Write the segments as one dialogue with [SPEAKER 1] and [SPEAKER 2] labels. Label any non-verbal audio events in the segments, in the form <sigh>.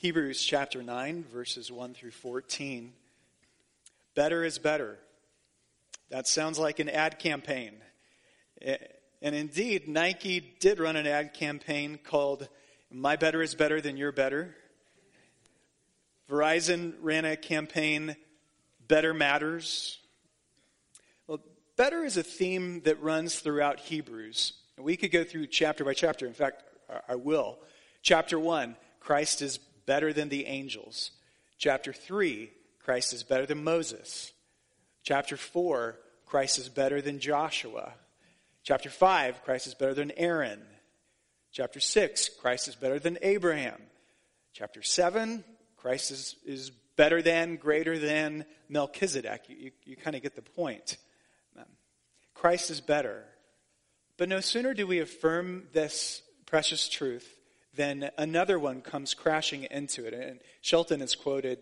[SPEAKER 1] Hebrews chapter 9, verses 1 through 14. Better is better. That sounds like an ad campaign. Eh, and indeed, Nike did run an ad campaign called My Better is Better Than Your Better. Verizon ran a campaign, Better Matters. Well, better is a theme that runs throughout Hebrews. We could go through chapter by chapter. In fact, I will. Chapter 1, Christ is better than the angels. Chapter 3, Christ is better than Moses. Chapter 4, Christ is better than Joshua. Chapter 5, Christ is better than Aaron. Chapter 6, Christ is better than Abraham. Chapter 7, Christ is, is better than, greater than Melchizedek. You, you, you kind of get the point. Christ is better. But no sooner do we affirm this precious truth than another one comes crashing into it. And Shelton has quoted,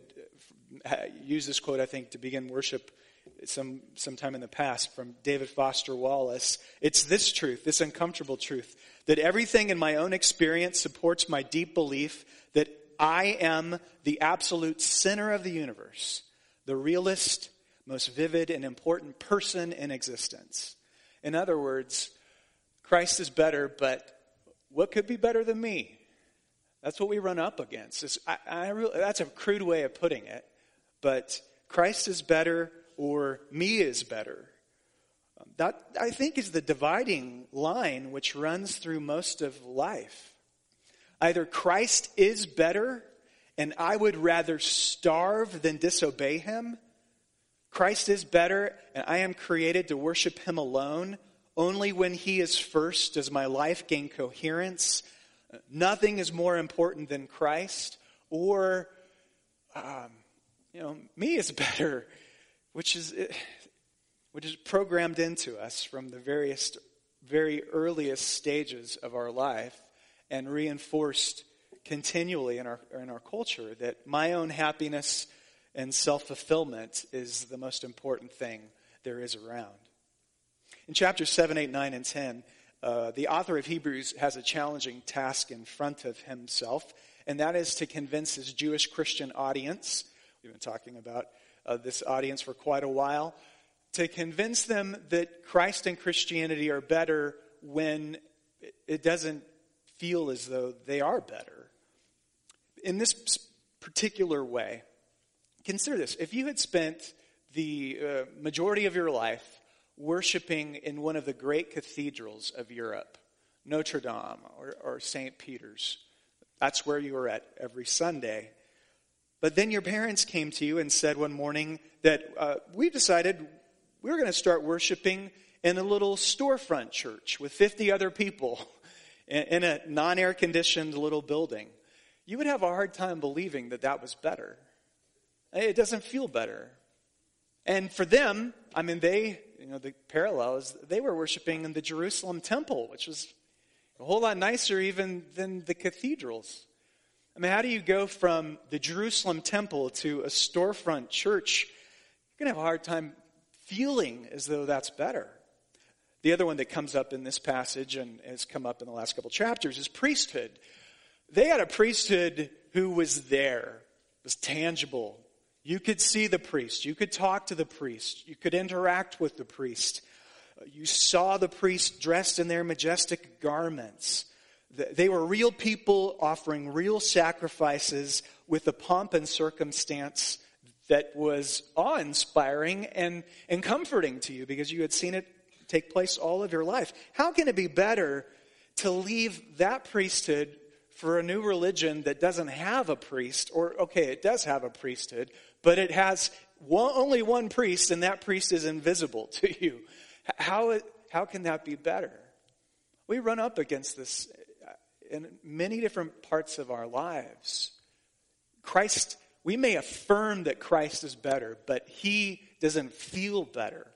[SPEAKER 1] uh, used this quote, I think, to begin worship some sometime in the past from David Foster Wallace. It's this truth, this uncomfortable truth, that everything in my own experience supports my deep belief that I am the absolute center of the universe, the realest, most vivid, and important person in existence. In other words, Christ is better, but what could be better than me? That's what we run up against. I, I really, that's a crude way of putting it, but Christ is better or me is better. Um, that, I think, is the dividing line which runs through most of life. Either Christ is better, and I would rather starve than disobey him. Christ is better, and I am created to worship him alone. Only when he is first does my life gain coherence. Nothing is more important than Christ. Or, um, you know, me is <laughs> better which is, which is programmed into us from the various, very earliest stages of our life and reinforced continually in our, in our culture that my own happiness and self fulfillment is the most important thing there is around. In chapters 7, 8, 9, and 10, uh, the author of Hebrews has a challenging task in front of himself, and that is to convince his Jewish Christian audience. We've been talking about uh, this audience for quite a while, to convince them that Christ and Christianity are better when it doesn't feel as though they are better. In this particular way, consider this. If you had spent the uh, majority of your life worshiping in one of the great cathedrals of Europe, Notre Dame or, or St. Peter's, that's where you were at every Sunday. But then your parents came to you and said one morning that uh, we decided we were going to start worshiping in a little storefront church with 50 other people <laughs> in a non air conditioned little building. You would have a hard time believing that that was better. It doesn't feel better. And for them, I mean, they, you know, the parallel is they were worshiping in the Jerusalem temple, which was a whole lot nicer even than the cathedrals. I mean, how do you go from the Jerusalem temple to a storefront church? You're going to have a hard time feeling as though that's better. The other one that comes up in this passage and has come up in the last couple chapters is priesthood. They had a priesthood who was there, was tangible. You could see the priest. You could talk to the priest. You could interact with the priest. You saw the priest dressed in their majestic garments. They were real people offering real sacrifices with a pomp and circumstance that was awe inspiring and, and comforting to you because you had seen it take place all of your life. How can it be better to leave that priesthood for a new religion that doesn't have a priest? Or, okay, it does have a priesthood, but it has one, only one priest, and that priest is invisible <laughs> to you. How, how can that be better? We run up against this uh, in many different parts of our lives. Christ, we may affirm that Christ is better, but he doesn't feel better.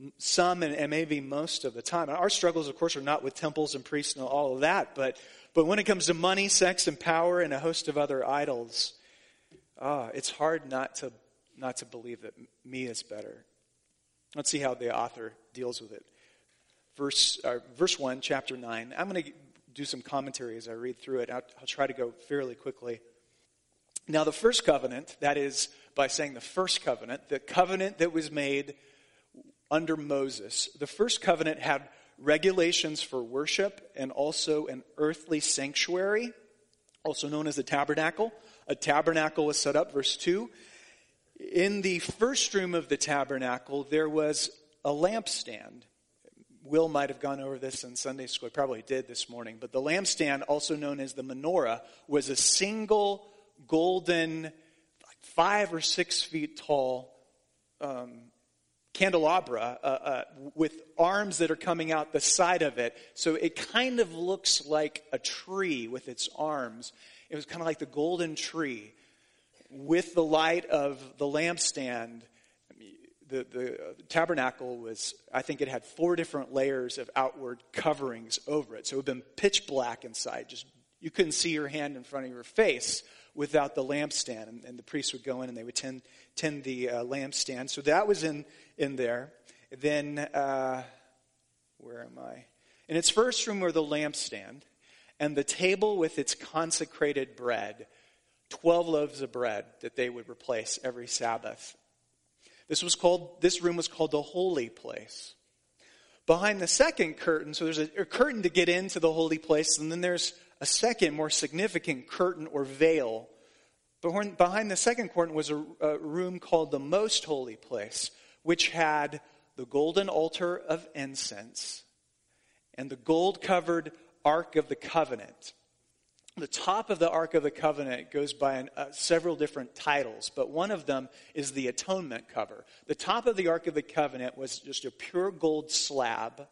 [SPEAKER 1] Um, some and, maybe most of the time. Our struggles, of course, are not with temples and priests and all of that, but, but when it comes to money, sex, and power, and a host of other idols, ah, it's hard not to, not to believe that me is better. Let's see how the author deals with it. Verse, uh, verse 1, chapter 9. I'm going to do some commentary as I read through it. I'll, I'll try to go fairly quickly. Now, the first covenant, that is, by saying the first covenant, the covenant that was made under Moses, the first covenant had regulations for worship and also an earthly sanctuary, also known as the tabernacle. A tabernacle was set up, verse 2. In the first room of the tabernacle, there was a lampstand. Will might have gone over this in Sunday school. Probably did this morning. But the lampstand, also known as the menorah, was a single golden, five or six feet tall um, candelabra uh, uh, with arms that are coming out the side of it. So it kind of looks like a tree with its arms. It was kind of like the golden tree with the light of the lampstand. The, the tabernacle was, I think it had four different layers of outward coverings over it. So it would have been pitch black inside. Just you couldn't see your hand in front of your face without the lampstand. And, and the priests would go in and they would tend, tend the uh, lampstand. So that was in, in there. Then, uh, where am I? In its first room were the lampstand and the table with its consecrated bread, 12 loaves of bread that they would replace every Sabbath. This was called, this room was called the holy place. Behind the second curtain, so there's a, a curtain to get into the holy place, and then there's a second, more significant curtain or veil. Behind the second curtain was a, a room called the most holy place, which had the golden altar of incense and the gold covered Ark of the Covenant. The top of the Ark of the Covenant goes by an, uh, several different titles, but one of them is the atonement cover. The top of the Ark of the Covenant was just a pure gold slab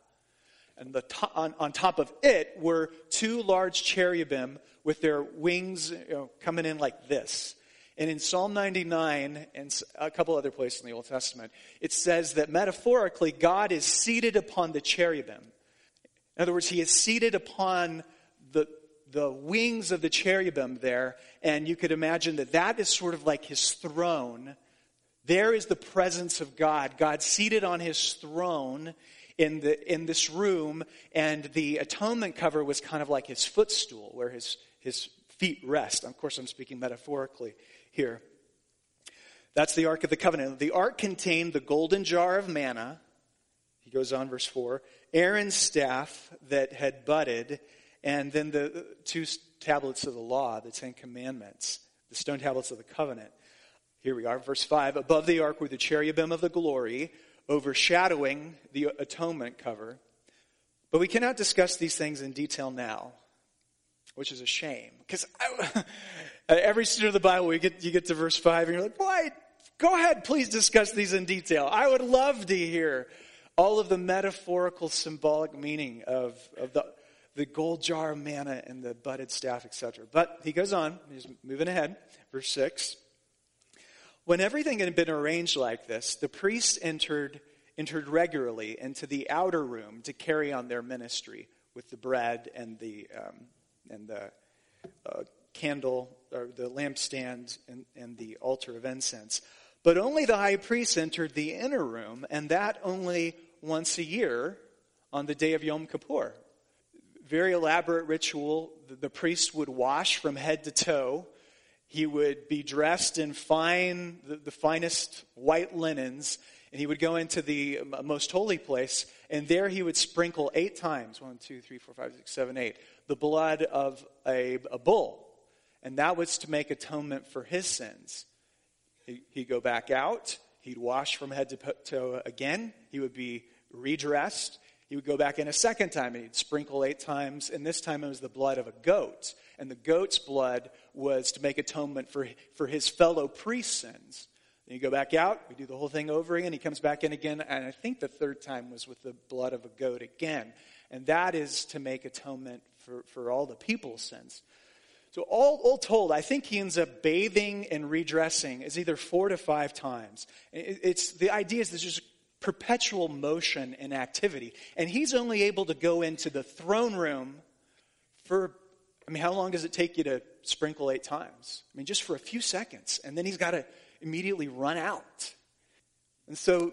[SPEAKER 1] and the to- on, on, top of it were two large cherubim with their wings you know, coming in like this. And in Psalm 99 and a couple other places in the Old Testament, it says that metaphorically, God is seated upon the cherubim. In other words, he is seated upon the, the wings of the cherubim there, and you could imagine that that is sort of like his throne. There is the presence of God, God seated on his throne, in, the, in this room, and the atonement cover was kind of like his footstool where his, his feet rest. Of course, I'm speaking metaphorically here. That's the Ark of the Covenant. The Ark contained the golden jar of manna. He goes on, verse 4 Aaron's staff that had budded, and then the two tablets of the law, the Ten Commandments, the stone tablets of the covenant. Here we are, verse 5. Above the ark were the cherubim of the glory, overshadowing the atonement cover. But we cannot discuss these things in detail now, which is a shame. Because <laughs> every student of the Bible, you get, you get to verse 5 and you're like, why? go ahead, please discuss these in detail. I would love to hear all of the metaphorical, symbolic meaning of, of the, the gold jar of manna and the budded staff, etc. But he goes on, he's moving ahead, verse 6. When everything had been arranged like this, the priests entered, entered regularly into the outer room to carry on their ministry with the bread and the, um, and the uh, candle, or the lampstand, and, and the altar of incense. But only the high priest entered the inner room, and that only once a year on the day of Yom Kippur. Very elaborate ritual. The, the priest would wash from head to toe he would be dressed in fine, the, the, finest white linens, and he would go into the most holy place, and there he would sprinkle eight times one, two, three, four, five, six, seven, eight the blood of a, a bull. And that was to make atonement for his sins. He, he'd go back out, he'd wash from head to toe again, he would be redressed, he would go back in a second time, and he'd sprinkle eight times, and this time it was the blood of a goat and the goat's blood was to make atonement for, for his fellow priest's sins. Then you go back out, we do the whole thing over again. He comes back in again, and I think the third time was with the blood of a goat again. And that is to make atonement for, for all the people's sins. So, all, all told, I think he ends up bathing and redressing is either four to five times. It's, the idea is there's just perpetual motion and activity. And he's only able to go into the throne room for I mean, how long does it take you to sprinkle eight times? I mean, just for a few seconds. And then he's got to immediately run out. And so,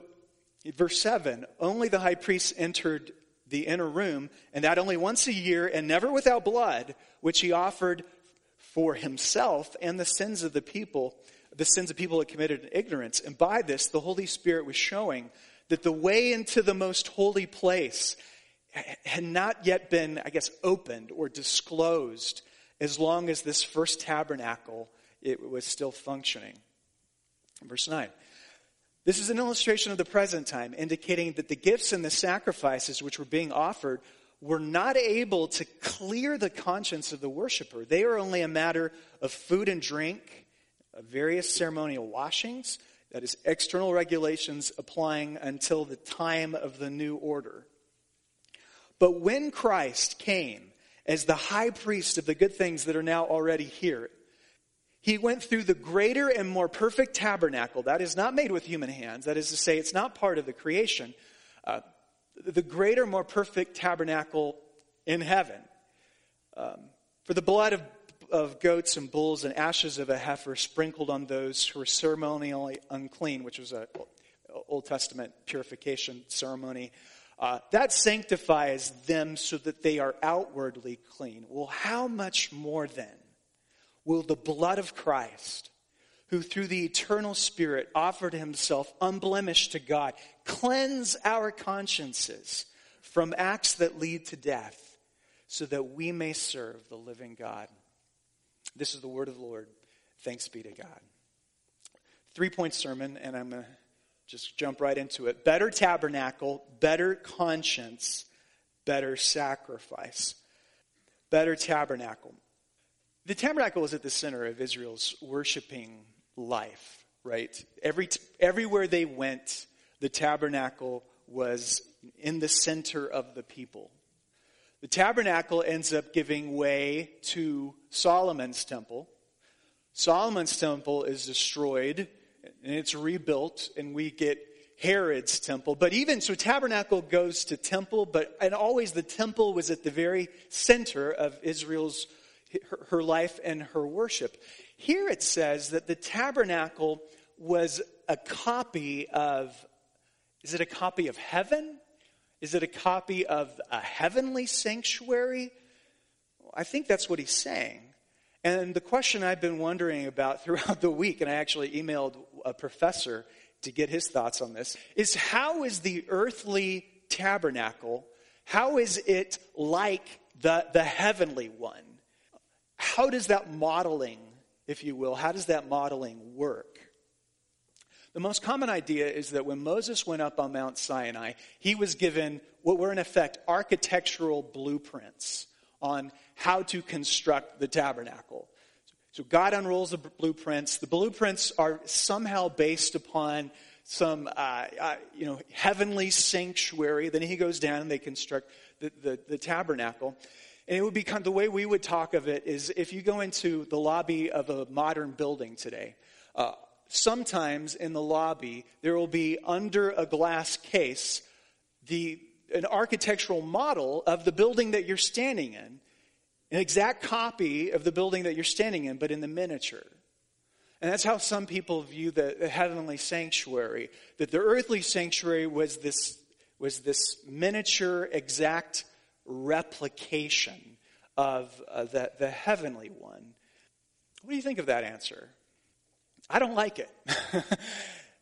[SPEAKER 1] verse 7 only the high priest entered the inner room, and that only once a year, and never without blood, which he offered for himself and the sins of the people, the sins of people that committed in ignorance. And by this, the Holy Spirit was showing that the way into the most holy place had not yet been, I guess, opened or disclosed as long as this first tabernacle it was still functioning. Verse 9. This is an illustration of the present time, indicating that the gifts and the sacrifices which were being offered were not able to clear the conscience of the worshiper. They are only a matter of food and drink, of various ceremonial washings, that is, external regulations applying until the time of the new order. But when Christ came as the high priest of the good things that are now already here, he went through the greater and more perfect tabernacle that is not made with human hands. That is to say, it's not part of the creation. Uh, the greater, more perfect tabernacle in heaven. Um, for the blood of, of goats and bulls and ashes of a heifer sprinkled on those who were ceremonially unclean, which was an Old Testament purification ceremony, uh, that sanctifies them so that they are outwardly clean. Well, how much more then will the blood of Christ, who through the eternal Spirit offered himself unblemished to God, cleanse our consciences from acts that lead to death, so that we may serve the living God. This is the word of the Lord. Thanks be to God. Three point sermon, and I'm going to just jump right into it. Better tabernacle, better conscience, better sacrifice. Better tabernacle. The tabernacle was at the center of Israel's worshiping life, right? Every, everywhere they went, the tabernacle was in the center of the people. The tabernacle ends up giving way to Solomon's temple. Solomon's temple is destroyed and it's rebuilt, and we get Herod's temple. But even so, tabernacle goes to temple, but and always the temple was at the very center of Israel's her, her life and her worship. Here it says that the tabernacle was a copy of, is it a copy of heaven? Is it a copy of a heavenly sanctuary? I think that's what he's saying. And the question I've been wondering about <laughs> throughout the week, and I actually emailed a professor to get his thoughts on this, is how is the earthly tabernacle, how is it like the, the heavenly one? how does that modeling, if you will, how does that modeling work? The most common idea is that when Moses went up on Mount Sinai, he was given what were in effect architectural blueprints on how to construct the tabernacle. So God unrolls the blueprints. The blueprints are somehow based upon some, uh, uh, you know, heavenly sanctuary. Then he goes down and they construct the, the, the tabernacle. And it would be kind of the way we would talk of it is if you go into the lobby of a modern building today, uh, sometimes in the lobby there will be under a glass case the an architectural model of the building that you're standing in, an exact copy of the building that you're standing in, but in the miniature. And that's how some people view the, heavenly sanctuary. That the earthly sanctuary was this was this miniature exact replication of uh, the, the heavenly one. What do you think of that answer? I don't like it. <laughs>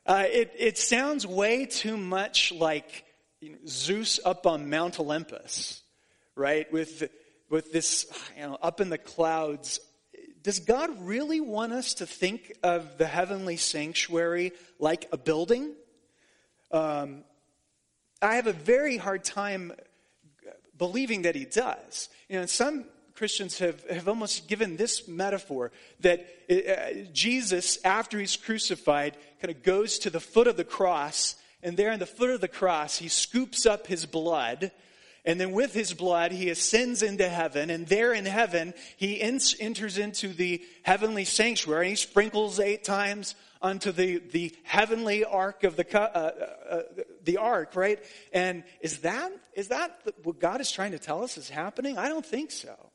[SPEAKER 1] uh, it, it sounds way too much like Zeus up on Mount Olympus, right? With, with this you know, up in the clouds. Does God really want us to think of the heavenly sanctuary like a building? Um, I have a very hard time believing that he does. You know, some Christians have, have almost given this metaphor that uh, Jesus, after he's crucified, kind of goes to the foot of the cross, and there in the foot of the cross, he scoops up his blood. And then with his blood, he ascends into heaven. And there in heaven, he enters into the heavenly sanctuary. And he sprinkles eight times onto the, the heavenly ark of the, uh, uh, uh, the ark, right? And is that, is that what God is trying to tell us is happening? I don't think so.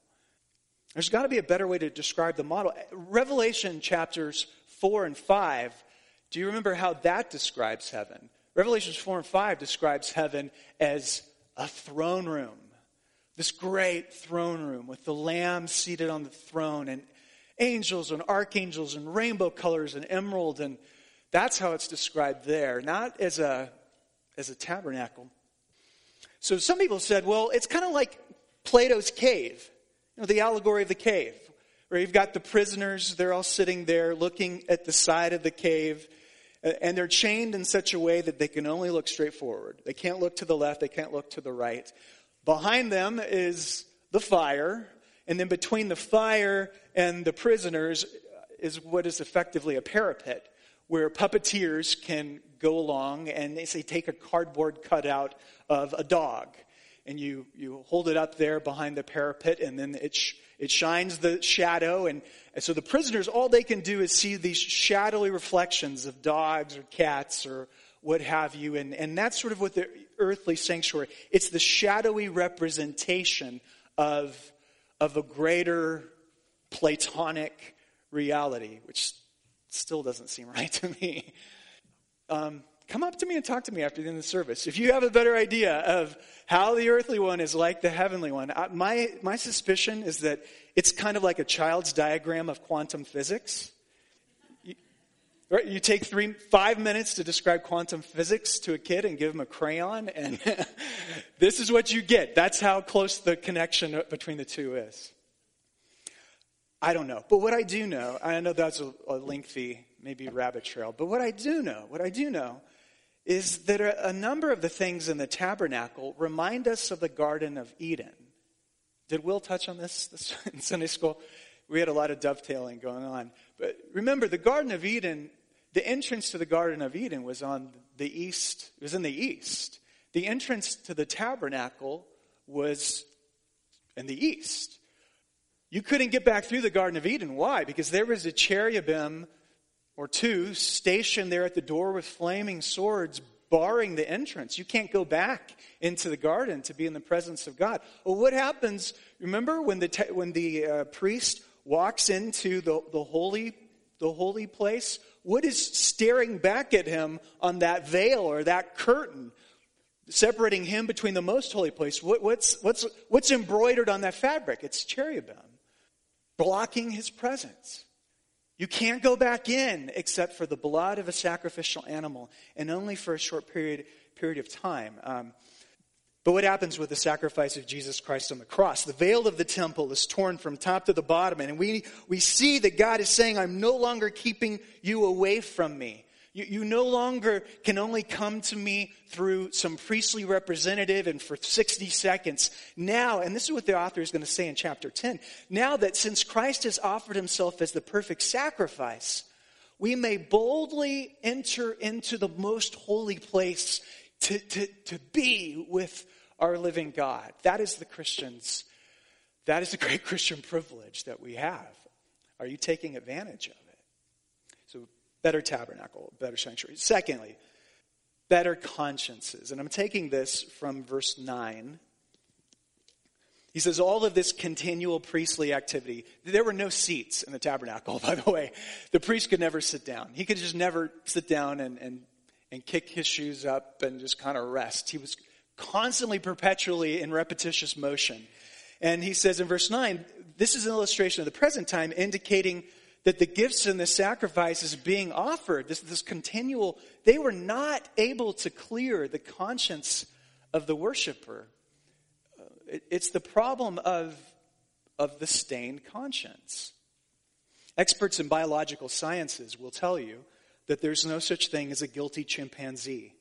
[SPEAKER 1] There's got to be a better way to describe the model. Revelation chapters 4 and 5, do you remember how that describes heaven? Revelations 4 and 5 describes heaven as a throne room. This great throne room with the Lamb seated on the throne and angels and archangels and rainbow colors and emerald. And that's how it's described there, not as a, as a tabernacle. So some people said, well, it's kind of like Plato's cave, you know, the allegory of the cave, where you've got the prisoners, they're all sitting there looking at the side of the cave, uh, and they're chained in such a way that they can only look straight forward. They can't look to the left, they can't look to the right. Behind them is the fire, and then between the fire and the prisoners uh, is what is effectively a parapet where puppeteers can go along and they say take a cardboard cutout of a dog and you, you hold it up there behind the parapet and then it, sh- it shines the shadow and, and so the prisoners all they can do is see these shadowy reflections of dogs or cats or what have you and, and that's sort of what the earthly sanctuary it's the shadowy representation of of a greater Platonic reality, which still doesn't seem right <laughs> to me. Um, come up to me and talk to me after the end of the service. If you have a better idea of how the earthly one is like the heavenly one, I, my, my suspicion is that it's kind of like a child's diagram of quantum physics. You, right, you take three, five minutes to describe quantum physics to a kid and give them a crayon, and <laughs> this is what you get. That's how close the connection between the two is. I don't know. But what I do know, I know that's a, a lengthy, maybe rabbit trail, but what I do know, what I do know is that a, number of the things in the tabernacle remind us of the Garden of Eden. Did Will touch on this, this <laughs> in Sunday school? We had a lot of dovetailing going on. But remember, the Garden of Eden, the entrance to the Garden of Eden was on the east, it was in the east. The entrance to the tabernacle was in the east. You couldn't get back through the Garden of Eden. Why? Because there was a cherubim or two stationed there at the door with flaming swords barring the entrance. You can't go back into the garden to be in the presence of God. Well, what happens? Remember when the, te- when the uh, priest walks into the, the, holy, the holy place? What is staring back at him on that veil or that curtain? Separating him between the most holy place. What, what's, what's, what's embroidered on that fabric? It's cherubim blocking his presence. You can't go back in except for the blood of a sacrificial animal and only for a short period, period of time. Um, but what happens with the sacrifice of Jesus Christ on the cross? The veil of the temple is torn from top to the bottom, and we, we see that God is saying, I'm no longer keeping you away from me. You, you no longer can only come to me through some priestly representative and for 60 seconds. Now, and this is what the author is going to say in chapter 10, now that since Christ has offered himself as the perfect sacrifice, we may boldly enter into the most holy place to, to, to be with our living God. That is the Christian's, that is the great <laughs> Christian privilege that we have. Are you taking advantage of? Better tabernacle, better sanctuary. Secondly, better consciences. And I'm taking this from verse 9. He says, all of this continual priestly activity. There were no seats in the tabernacle, <laughs> by the way. The priest could never sit down. He could just never sit down and, and, and kick his shoes up and just kind of rest. He was constantly, perpetually in repetitious motion. And he says in verse 9, this is an illustration of the present time, indicating that the gifts and the sacrifices being offered, this, this continual, they were not able to clear the conscience of the worshiper. Uh, it, it's the problem of, of the stained conscience. Experts in biological sciences will tell you that there's no such thing as a guilty chimpanzee.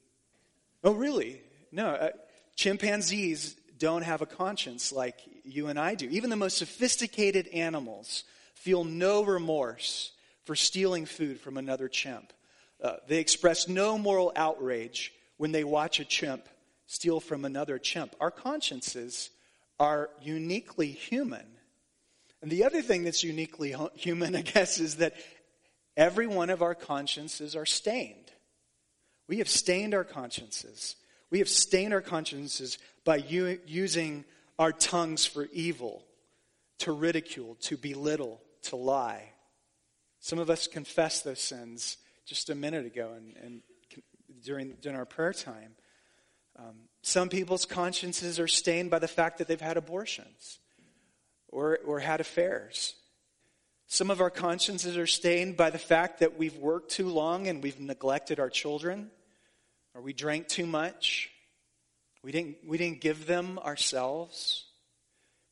[SPEAKER 1] Oh, really? No. Uh, chimpanzees don't have a conscience like you and I do. Even the most sophisticated animals feel no remorse for stealing food from another chimp. Uh, they express no moral outrage when they watch a chimp steal from another chimp. Our consciences are uniquely human. And the other thing that's uniquely human, <laughs> I guess, is that every one of our consciences are stained. We have stained our consciences. We have stained our consciences by u- using our tongues for evil, to ridicule, to belittle, to lie. Some of us confessed those sins just a minute ago and, and during, during our prayer time. Um, some people's consciences are stained by the fact that they've had abortions or, or had affairs. Some of our consciences are stained by the fact that we've worked too long and we've neglected our children, or we drank too much. We didn't, we didn't give them ourselves.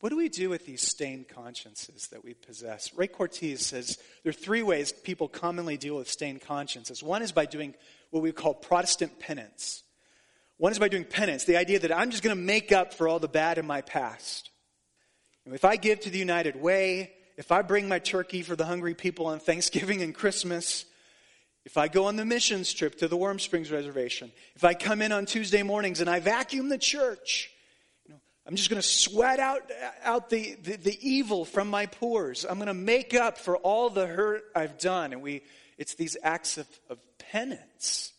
[SPEAKER 1] What do we do with these stained consciences that we possess? Ray Cortez says there are three ways people commonly deal with stained consciences. One is by doing what we call Protestant penance. One is by doing penance, the idea that I'm just going to make up for all the bad in my past. if I give to the United Way, if I bring my turkey for the hungry people on Thanksgiving and Christmas, if I go on the missions trip to the Warm Springs Reservation, if I come in on Tuesday mornings and I vacuum the church, I'm just going to sweat out, out the, the, the evil from my pores. I'm going to make up for all the hurt I've done. And we, it's these acts of, of penance,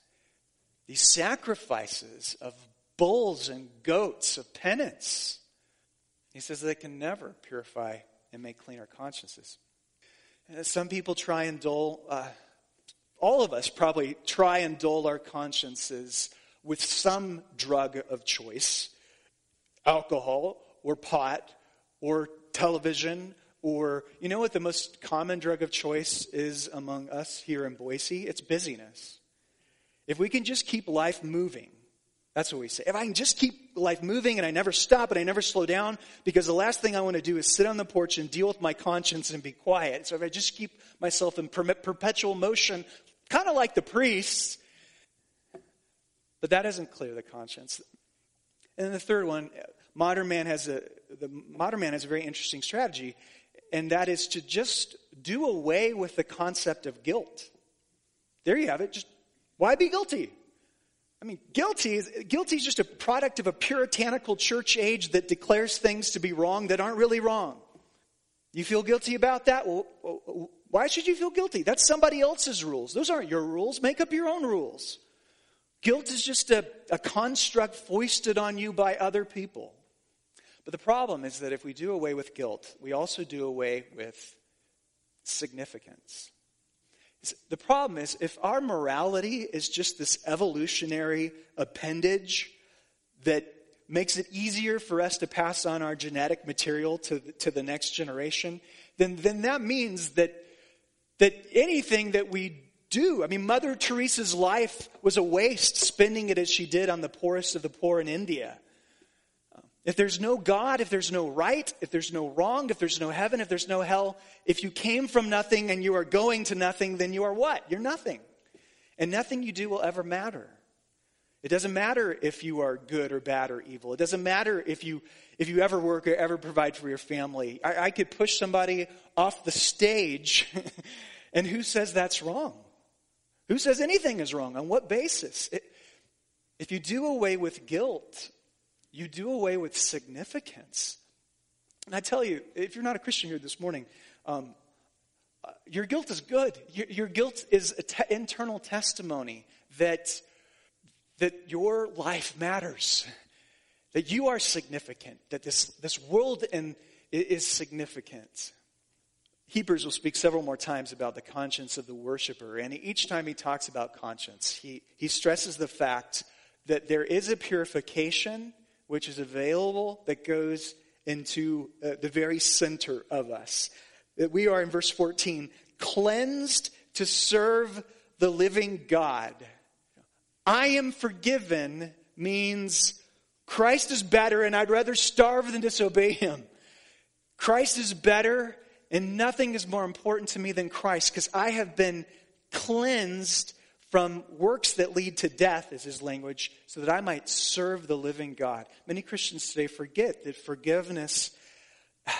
[SPEAKER 1] these sacrifices of bulls and goats of penance. He says they can never purify and make clean our consciences. And some people try and dull, uh, all of us probably try and dull our consciences with some drug of choice alcohol or pot or television or you know what the most common drug of choice is among us here in Boise? It's busyness. If we can just keep life moving, that's what we say. If I can just keep life moving and I never stop and I never slow down, because the last thing I want to do is sit on the porch and deal with my conscience and be quiet. So if I just keep myself in perpetual motion, kind of like the priests, but that doesn't clear the conscience. And then the third one, modern man has a the modern man has a very interesting strategy, and that is to just do away with the concept of guilt. There you have it. Just why be guilty? I mean, guilty is, guilty is just a product of a puritanical church age that declares things to be wrong that aren't really wrong. You feel guilty about that? Well, why should you feel guilty? That's somebody else's rules. Those aren't your rules. Make up your own rules. Guilt is just a, a construct foisted on you by other people. But the problem is that if we do away with guilt, we also do away with significance. The problem is, if our morality is just this evolutionary appendage that makes it easier for us to pass on our genetic material to, to the next generation, then, then that means that, that anything that we do, I mean, Mother Teresa's life was a waste spending it as she did on the poorest of the poor in India. If there's no God, if there's no right, if there's no wrong, if there's no heaven, if there's no hell, if you came from nothing and you are going to nothing, then you are what? You're nothing. And nothing you do will ever matter. It doesn't matter if you are good or bad or evil. It doesn't matter if you if you ever work or ever provide for your family. I, I could push somebody off the stage, <laughs> and who says that's wrong? Who says anything is wrong? On what basis? It, if you do away with guilt, you do away with significance. And I tell you, if you're not a Christian here this morning, um, uh, your guilt is good. Your, your guilt is an te- internal testimony that, that your life matters, that you are significant, that this, this world in, is significant. Hebrews will speak several more times about the conscience of the worshiper, and each time he talks about conscience, he, he stresses the fact that there is a purification which is available that goes into uh, the very center of us. That we are, in verse 14, cleansed to serve the living God. I am forgiven means Christ is better and I'd rather starve than disobey him. Christ is better and nothing is more important to me than Christ because I have been cleansed from works that lead to death, is his language, so that I might serve the living God. Many Christians today forget that forgiveness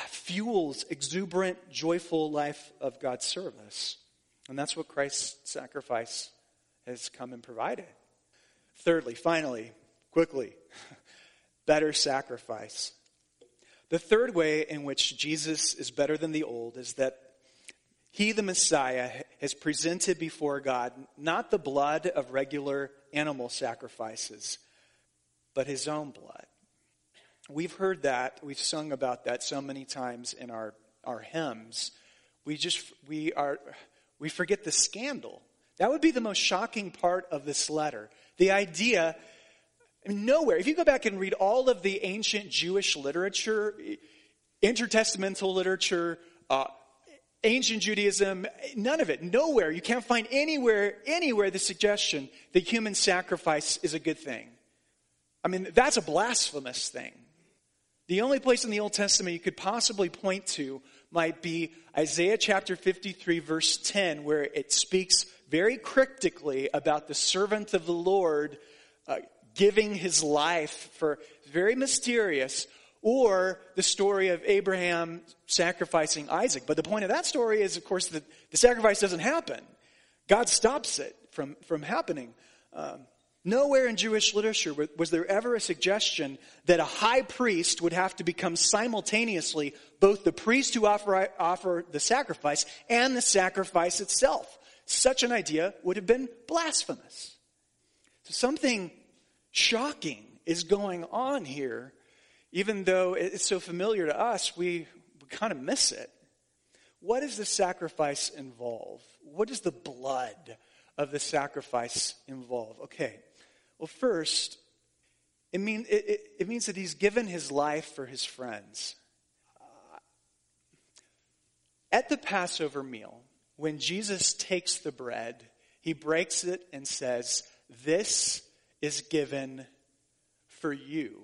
[SPEAKER 1] fuels exuberant, joyful life of God's service. And that's what Christ's sacrifice has come and provided. Thirdly, finally, quickly, <laughs> better sacrifice. The third way in which Jesus is better than the old is that he, the Messiah, has presented before God not the blood of regular animal sacrifices, but his own blood. We've heard that, we've sung about that so many times in our, our hymns. We just, we are, we forget the scandal. That would be the most shocking part of this letter. The idea, I mean, nowhere, if you go back and read all of the ancient Jewish literature, intertestamental literature, uh, ancient Judaism, none of it, nowhere. You can't find anywhere, anywhere the suggestion that human sacrifice is a good thing. I mean, that's a blasphemous thing. The only place in the Old Testament you could possibly point to might be Isaiah chapter 53, verse 10, where it speaks very cryptically about the servant of the Lord uh, giving his life for very mysterious, or the story of Abraham sacrificing Isaac. But the point of that story is, of course, that the sacrifice doesn't happen. God stops it from, from happening. Um, nowhere in Jewish literature was there ever a suggestion that a high priest would have to become simultaneously both the priest who offer, offer the sacrifice and the sacrifice itself. Such an idea would have been blasphemous. So something shocking is going on here even though it's so familiar to us, we, we kind of miss it. What does the sacrifice involve? What does the blood of the sacrifice involve? Okay, well, first, it, mean, it, it, it means that he's given his life for his friends. Uh, at the Passover meal, when Jesus takes the bread, he breaks it and says, This is given for you.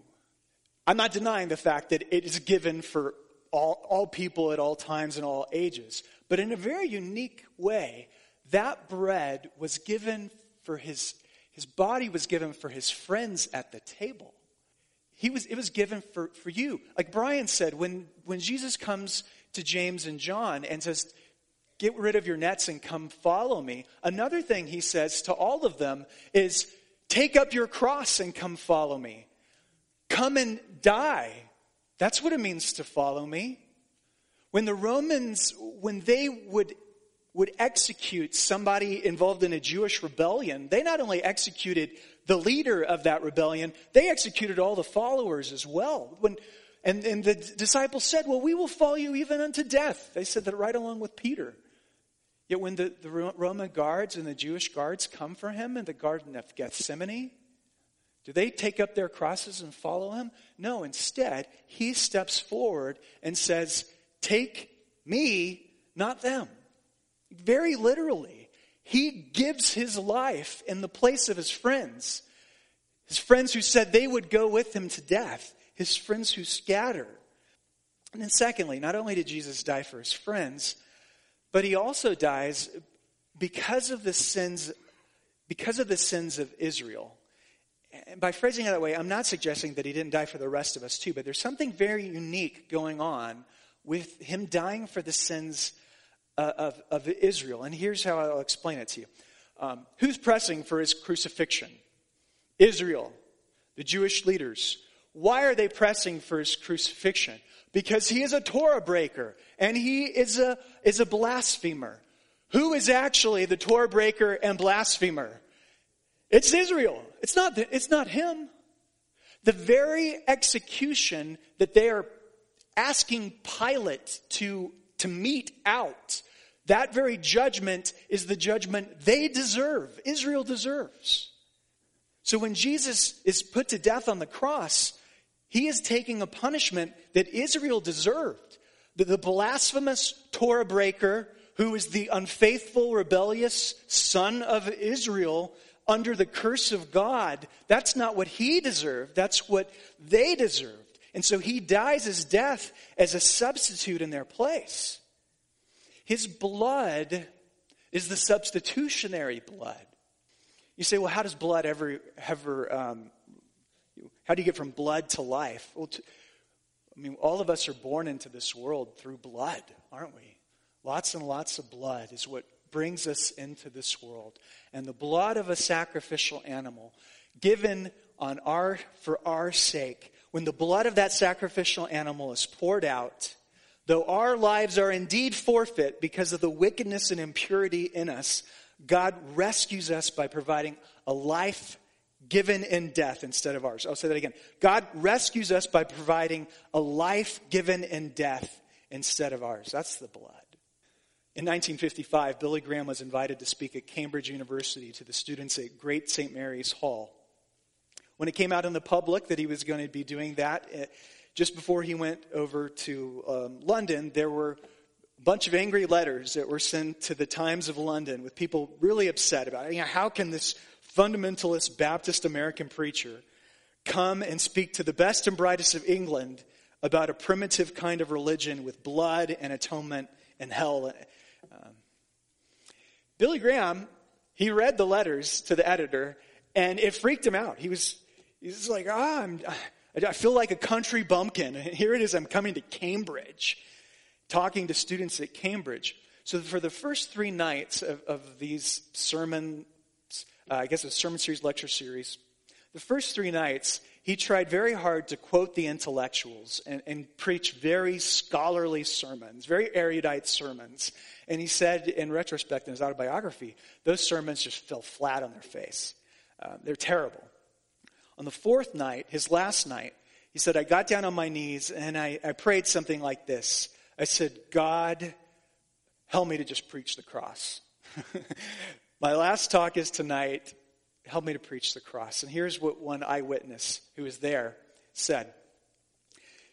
[SPEAKER 1] I'm not denying the fact that it is given for all, all people at all times and all ages. But in a very unique way, that bread was given for his, his body was given for his friends at the table. He was, it was given for, for you. Like Brian said, when, when Jesus comes to James and John and says, Get rid of your nets and come follow me, another thing he says to all of them is, Take up your cross and come follow me. Come and die. That's what it means to follow me. When the Romans, when they would, would execute somebody involved in a Jewish rebellion, they not only executed the leader of that rebellion, they executed all the followers as well. When, and, and the disciples said, Well, we will follow you even unto death. They said that right along with Peter. Yet when the, the Roman guards and the Jewish guards come for him in the Garden of Gethsemane, do they take up their crosses and follow him? No, instead, he steps forward and says, Take me, not them. Very literally, he gives his life in the place of his friends. His friends who said they would go with him to death, his friends who scatter. And then, secondly, not only did Jesus die for his friends, but he also dies because of the sins because of the sins of Israel and by phrasing it that way, I'm not suggesting that he didn't die for the rest of us too, but there's something very unique going on with him dying for the sins uh, of, of Israel. And here's how I'll explain it to you. Um, who's pressing for his crucifixion? Israel, the Jewish leaders. Why are they pressing for his crucifixion? Because he is a Torah breaker and he is a, is a blasphemer. Who is actually the Torah breaker and blasphemer? It's Israel. It's not, it's not him. The very execution that they are asking Pilate to, to mete out, that very judgment is the judgment they deserve, Israel deserves. So when Jesus is put to death on the cross, he is taking a punishment that Israel deserved. The, the blasphemous Torah breaker, who is the unfaithful, rebellious son of Israel, under the curse of God, that's not what he deserved. That's what they deserved. And so he dies his death as a substitute in their place. His blood is the substitutionary blood. You say, well, how does blood ever, ever, um, how do you get from blood to life? Well, to, I mean, all of us are born into this world through blood, aren't we? Lots and lots of blood is what brings us into this world. And the blood of a sacrificial animal given on our, for our sake, when the blood of that sacrificial animal is poured out, though our lives are indeed forfeit because of the wickedness and impurity in us, God rescues us by providing a life given in death instead of ours. I'll say that again. God rescues us by providing a life given in death instead of ours. That's the blood. In 1955, Billy Graham was invited to speak at Cambridge University to the students at Great St. Mary's Hall. When it came out in the public that he was going to be doing that, eh, just before he went over to um, London, there were a bunch of angry letters that were sent to the Times of London with people really upset about it. You know, how can this fundamentalist Baptist American preacher come and speak to the best and brightest of England about a primitive kind of religion with blood and atonement and hell? Um, Billy Graham, he read the letters to the editor and it freaked him out. He was, he was like, ah, I'm, I feel like a country bumpkin. Here it is, I'm coming to Cambridge, talking to students at Cambridge. So for the first three nights of, of these sermon, uh, I guess a sermon series, lecture series, the first three nights, he tried very hard to quote the intellectuals and, and preach very scholarly sermons, very erudite sermons. And he said, in retrospect, in his autobiography, those sermons just fell flat on their face. Uh, they're terrible. On the fourth night, his last night, he said, I got down on my knees and I, I prayed something like this. I said, God, help me to just preach the cross. <laughs> my last talk is tonight. Help me to preach the cross. And here's what one eyewitness who was there said.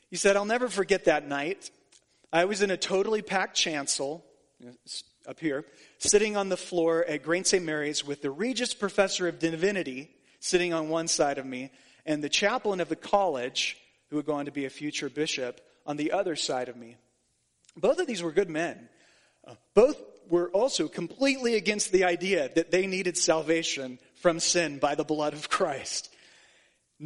[SPEAKER 1] He said, I'll never forget that night. I was in a totally packed chancel up here, sitting on the floor at Great St. Mary's with the Regius Professor of Divinity sitting on one side of me, and the chaplain of the college, who would go on to be a future bishop, on the other side of me. Both of these were good men. Uh, both were also completely against the idea that they needed salvation from sin by the blood of Christ.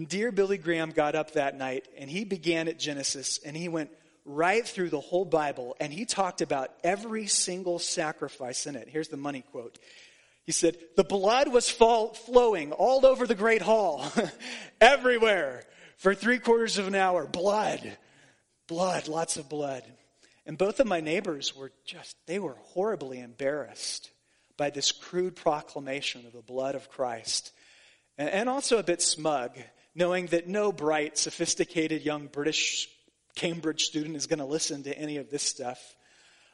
[SPEAKER 1] Dear Billy Graham got up that night and he began at Genesis and he went right through the whole Bible and he talked about every single sacrifice in it. Here's the money quote. He said, The blood was fall, flowing all over the great hall, <laughs> everywhere, for three quarters of an hour. Blood, blood, lots of blood. And both of my neighbors were just, they were horribly embarrassed by this crude proclamation of the blood of Christ. And, also a bit smug, knowing that no bright, sophisticated young British Cambridge student is going to listen to any of this stuff.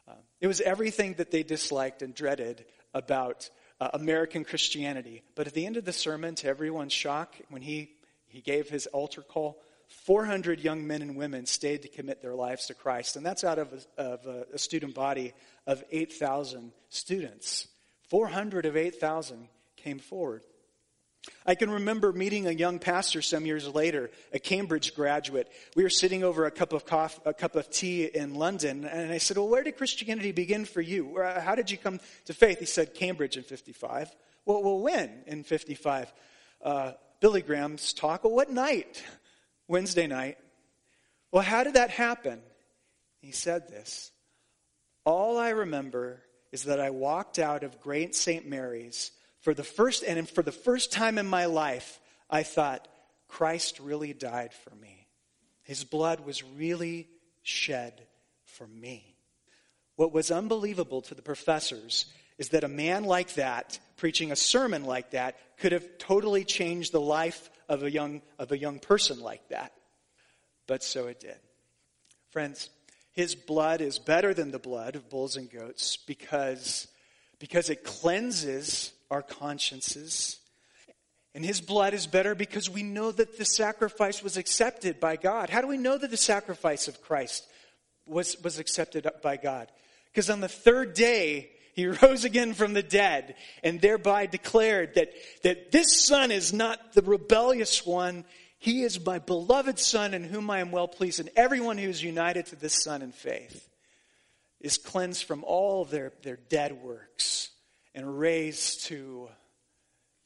[SPEAKER 1] Uh, it was everything that they disliked and dreaded about uh, American Christianity. But at the end of the sermon, to everyone's shock, when he, he gave his altar call, 400 young men and women stayed to commit their lives to Christ. And that's out of a, of a, student body of 8,000 students. 400 of 8,000 came forward. I can remember meeting a young pastor some years later, a Cambridge graduate. We were sitting over a cup of coffee, a cup of tea in London, and I said, "Well, where did Christianity begin for you? How did you come to faith?" He said, "Cambridge in '55." Well, well, when in '55? Uh, Billy Graham's talk. Well, what night? Wednesday night. Well, how did that happen? He said this. All I remember is that I walked out of Great St. Mary's for the first and for the first time in my life, I thought, Christ really died for me. His blood was really shed for me. What was unbelievable to the professors is that a man like that, preaching a sermon like that, could have totally changed the life of a young, of a young person like that. But so it did. Friends, his blood is better than the blood of bulls and goats because, because it cleanses our consciences. And his blood is better because we know that the sacrifice was accepted by God. How do we know that the sacrifice of Christ was, was accepted by God? Because on the third day, he rose again from the dead and thereby declared that, that this son is not the rebellious one. He is my beloved son in whom I am well pleased. And everyone who is united to this son in faith is cleansed from all their, their dead works and raised to,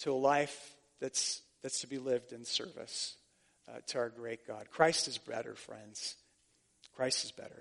[SPEAKER 1] to a life that's, that's to be lived in service uh, to our great God. Christ is better, friends. Christ is better.